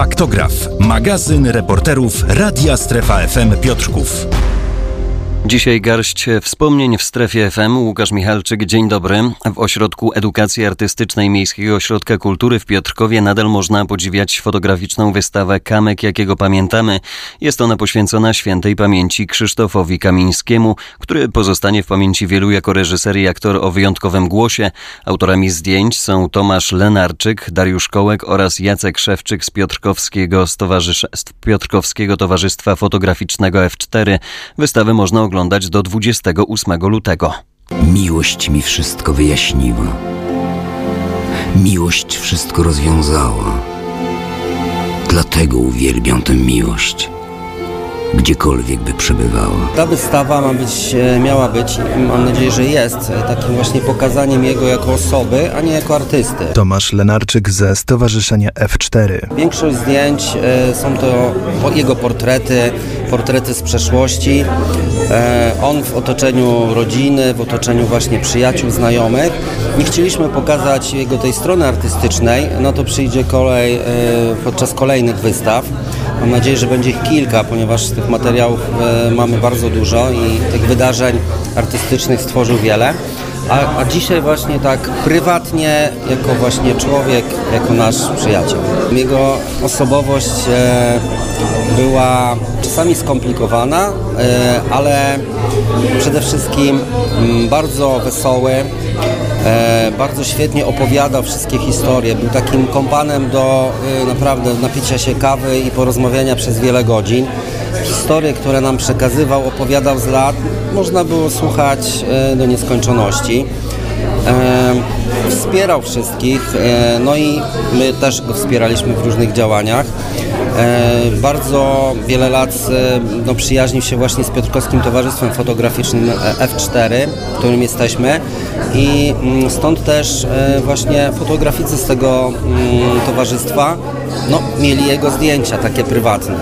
Faktograf. Magazyn reporterów Radia Strefa FM Piotrków. Dzisiaj garść wspomnień w strefie FM. Łukasz Michalczyk, dzień dobry. W Ośrodku Edukacji Artystycznej Miejskiego Ośrodka Kultury w Piotrkowie nadal można podziwiać fotograficzną wystawę Kamek, jakiego pamiętamy. Jest ona poświęcona świętej pamięci Krzysztofowi Kamińskiemu, który pozostanie w pamięci wielu jako reżyser i aktor o wyjątkowym głosie. Autorami zdjęć są Tomasz Lenarczyk, Dariusz Kołek oraz Jacek Szewczyk z Piotrkowskiego, Stowarzysz... z Piotrkowskiego Towarzystwa Fotograficznego F4. Wystawę można oglądać do 28 lutego. Miłość mi wszystko wyjaśniła. Miłość wszystko rozwiązała. Dlatego uwielbiam tę miłość gdziekolwiek by przebywała. Ta wystawa ma być, e, miała być, mam nadzieję, że jest, e, takim właśnie pokazaniem jego jako osoby, a nie jako artysty. Tomasz Lenarczyk ze Stowarzyszenia F4. Większość zdjęć e, są to jego portrety, portrety z przeszłości. On w otoczeniu rodziny, w otoczeniu właśnie przyjaciół, znajomych. Nie chcieliśmy pokazać jego tej strony artystycznej, no to przyjdzie kolej podczas kolejnych wystaw. Mam nadzieję, że będzie ich kilka, ponieważ tych materiałów e, mamy bardzo dużo i tych wydarzeń artystycznych stworzył wiele. A, a, dzisiaj właśnie tak prywatnie, jako właśnie człowiek, jako nasz przyjaciel. Jego osobowość e, była czasami skomplikowana, e, ale przede wszystkim mm, bardzo wesoły, e, bardzo świetnie opowiadał wszystkie historie. Był takim kompanem do e, naprawdę napicia się kawy i porozmawiania przez wiele godzin. Historie, które nam przekazywał, opowiadał z lat, można było słuchać e, do nieskończoności. E, wspierał wszystkich, e, no i my też go wspieraliśmy w różnych działaniach. E, bardzo wiele lat e, no, przyjaźnił się właśnie z Piotrkowskim Towarzystwem Fotograficznym e, F4, w którym jesteśmy i mm, stąd też właśnie fotograficy z tego mm, towarzystwa no, mieli jego zdjęcia takie prywatne.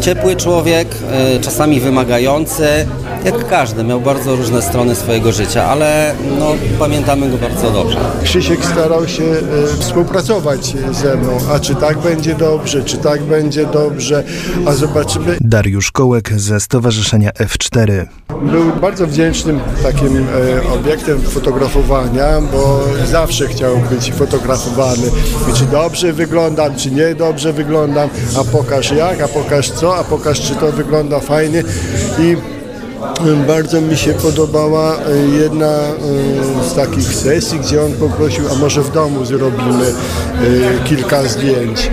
Ciepły człowiek, czasami wymagający, jak każdy, miał bardzo różne strony swojego życia, ale no, pamiętamy go bardzo dobrze. Krzysiek starał się współpracować ze mną, a czy tak będzie dobrze, czy tak będzie dobrze, a zobaczymy. Dariusz Kołek ze Stowarzyszenia F4. Był bardzo wdzięcznym takim e, obiektem fotografowania, bo zawsze chciał być fotografowany. Czy dobrze wyglądam, czy nie dobrze wyglądam, a pokaż jak, a pokaż co, a pokaż czy to wygląda fajnie i bardzo mi się podobała e, jedna e, z takich sesji, gdzie on poprosił, a może w domu zrobimy e, kilka zdjęć.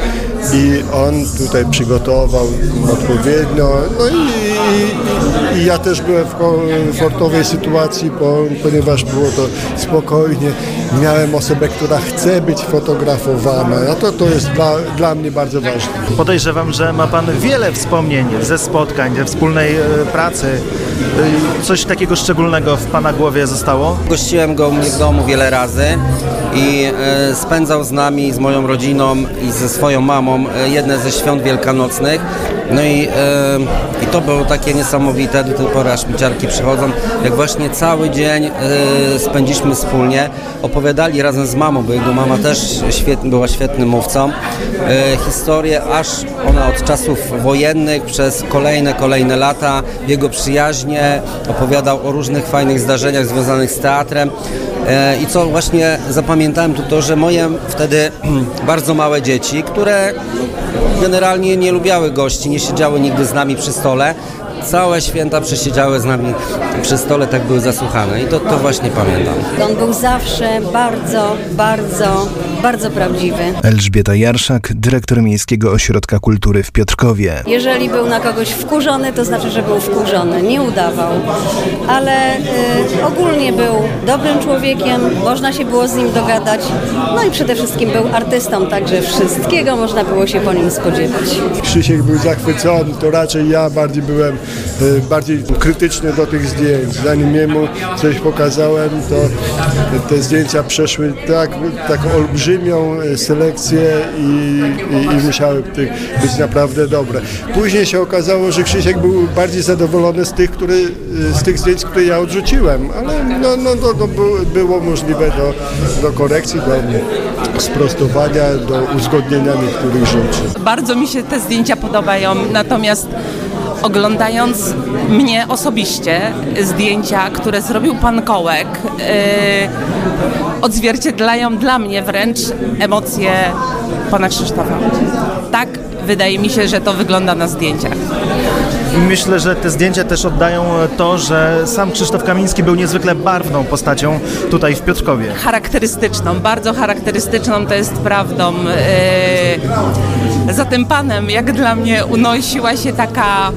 I on tutaj przygotował odpowiednio. No i, i, i ja też byłem w komfortowej sytuacji, bo, ponieważ było to spokojnie. Miałem osobę, która chce być fotografowana, a to, to jest dla, dla mnie bardzo ważne. Podejrzewam, że ma Pan wiele wspomnień ze spotkań, ze wspólnej pracy. Coś takiego szczególnego w Pana głowie zostało? Gościłem go u mnie w domu wiele razy i e, spędzał z nami, z moją rodziną i ze swoją mamą e, jedne ze świąt wielkanocnych. No i, e, i to było takie niesamowite, do tej pory aż mi przychodzą, jak właśnie cały dzień spędziliśmy wspólnie, opowiadali razem z mamą, bo jego mama też świetnie, była świetnym mówcą, historię aż ona od czasów wojennych przez kolejne, kolejne lata, jego przyjaźnie, opowiadał o różnych fajnych zdarzeniach związanych z teatrem. I co właśnie zapamiętałem to to, że moje wtedy bardzo małe dzieci, które generalnie nie lubiały gości, nie siedziały nigdy z nami przy stole, całe święta przesiedziały z nami przy stole, tak były zasłuchane i to, to właśnie pamiętam. On był zawsze bardzo, bardzo, bardzo prawdziwy. Elżbieta Jarszak, dyrektor Miejskiego Ośrodka Kultury w Piotrkowie. Jeżeli był na kogoś wkurzony, to znaczy, że był wkurzony, nie udawał. Ale y, ogólnie był dobrym człowiekiem, można się było z nim dogadać. No i przede wszystkim był artystą, także wszystkiego można było się po nim spodziewać. Krzysiek był zachwycony, to raczej ja bardziej byłem bardziej krytyczny do tych zdjęć. Zanim jemu coś pokazałem, to te zdjęcia przeszły tak, taką olbrzymią e, selekcję i, i, i musiały być naprawdę dobre. Później się okazało, że Krzysiek był bardziej zadowolony z tych, które, z tych zdjęć, które ja odrzuciłem, ale no, no, no, było możliwe do, do korekcji, do sprostowania, do uzgodnienia niektórych rzeczy. Bardzo mi się te zdjęcia podobają, natomiast oglądając mnie osobiście, zdjęcia, które zrobił pan Kołek, yy, odzwierciedlają dla mnie wręcz emocje pana Krzysztofa. Tak wydaje mi się, że to wygląda na zdjęciach. Myślę, że te zdjęcia też oddają to, że sam Krzysztof Kamiński był niezwykle barwną postacią tutaj w Piotrkowie. charakterystyczną, bardzo charakterystyczną, to jest prawdą. Yy, Za tym panem, jak dla mnie, unosiła się taka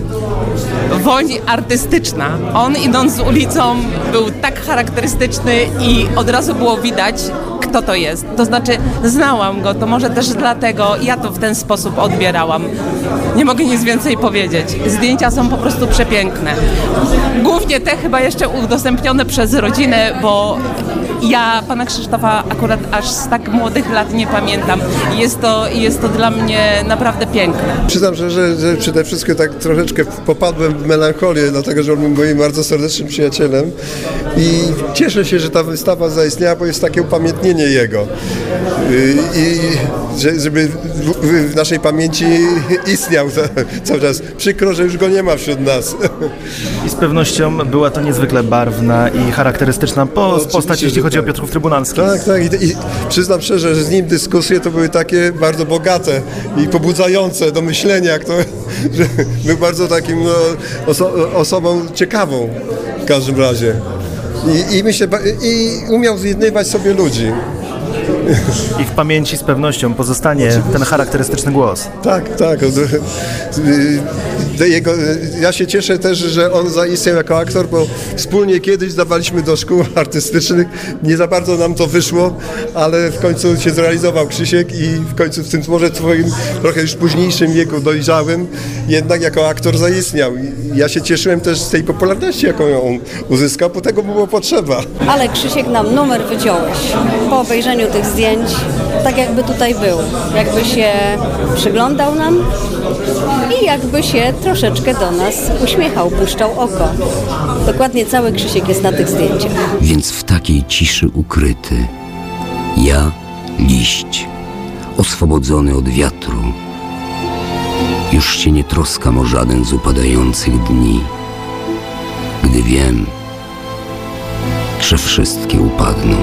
woń artystyczna. On idąc ulicą był tak charakterystyczny i od razu było widać, kto to jest. To znaczy, znałam go, to może też dlatego ja to w ten sposób odbierałam. Nie mogę nic więcej powiedzieć. Zdjęcia są po prostu przepiękne. Głównie te chyba jeszcze udostępnione przez rodzinę, bo ja pana Krzysztofa akurat aż z tak młodych lat nie pamiętam. Jest to, jest to dla mnie naprawdę piękne. Przyznam, że, że, że przede wszystkim tak troszeczkę popadłem w melancholię, dlatego że on był moim bardzo serdecznym przyjacielem i cieszę się, że ta wystawa zaistniała, bo jest takie upamiętnienie jego Yy, i że, żeby w, w naszej pamięci istniał cały czas. Przykro, że już go nie ma wśród nas. I z pewnością była to niezwykle barwna i charakterystyczna po, Oczywiście, postać, jeśli że chodzi o. Piotrków Trybunalski. Tak, tak. I, I przyznam szczerze, że z nim dyskusje to były takie bardzo bogate i pobudzające do myślenia, jak to, że był bardzo takim no, oso- osobą ciekawą w każdym razie. I, i myślę, i umiał zjednywać sobie ludzi. I w pamięci z pewnością pozostanie ten charakterystyczny głos. Tak, tak. Y, Jego, ja się cieszę też, że on zaistniał jako aktor, bo wspólnie kiedyś zdawaliśmy do szkół artystycznych. Nie za bardzo nam to wyszło, ale w końcu się zrealizował Krzysiek i w końcu w tym może swoim trochę już późniejszym wieku dojrzałym jednak jako aktor zaistniał. Ja się cieszyłem też z tej popularności, jaką on uzyskał, bo tego było potrzeba. Ale Krzysiek nam numer wyciąłeś. Po obejrzeniu tych zdjęć, tak jakby tutaj był. Jakby się przyglądał nam i jakby się troszeczkę do nas uśmiechał, puszczał oko. Dokładnie cały Krzysiek jest na tych zdjęciach. Więc w takiej ciszy ukryty, ja, liść, oswobodzony od wiatru, już się nie troskam o żaden z upadających dni, gdy wiem, że wszystkie upadną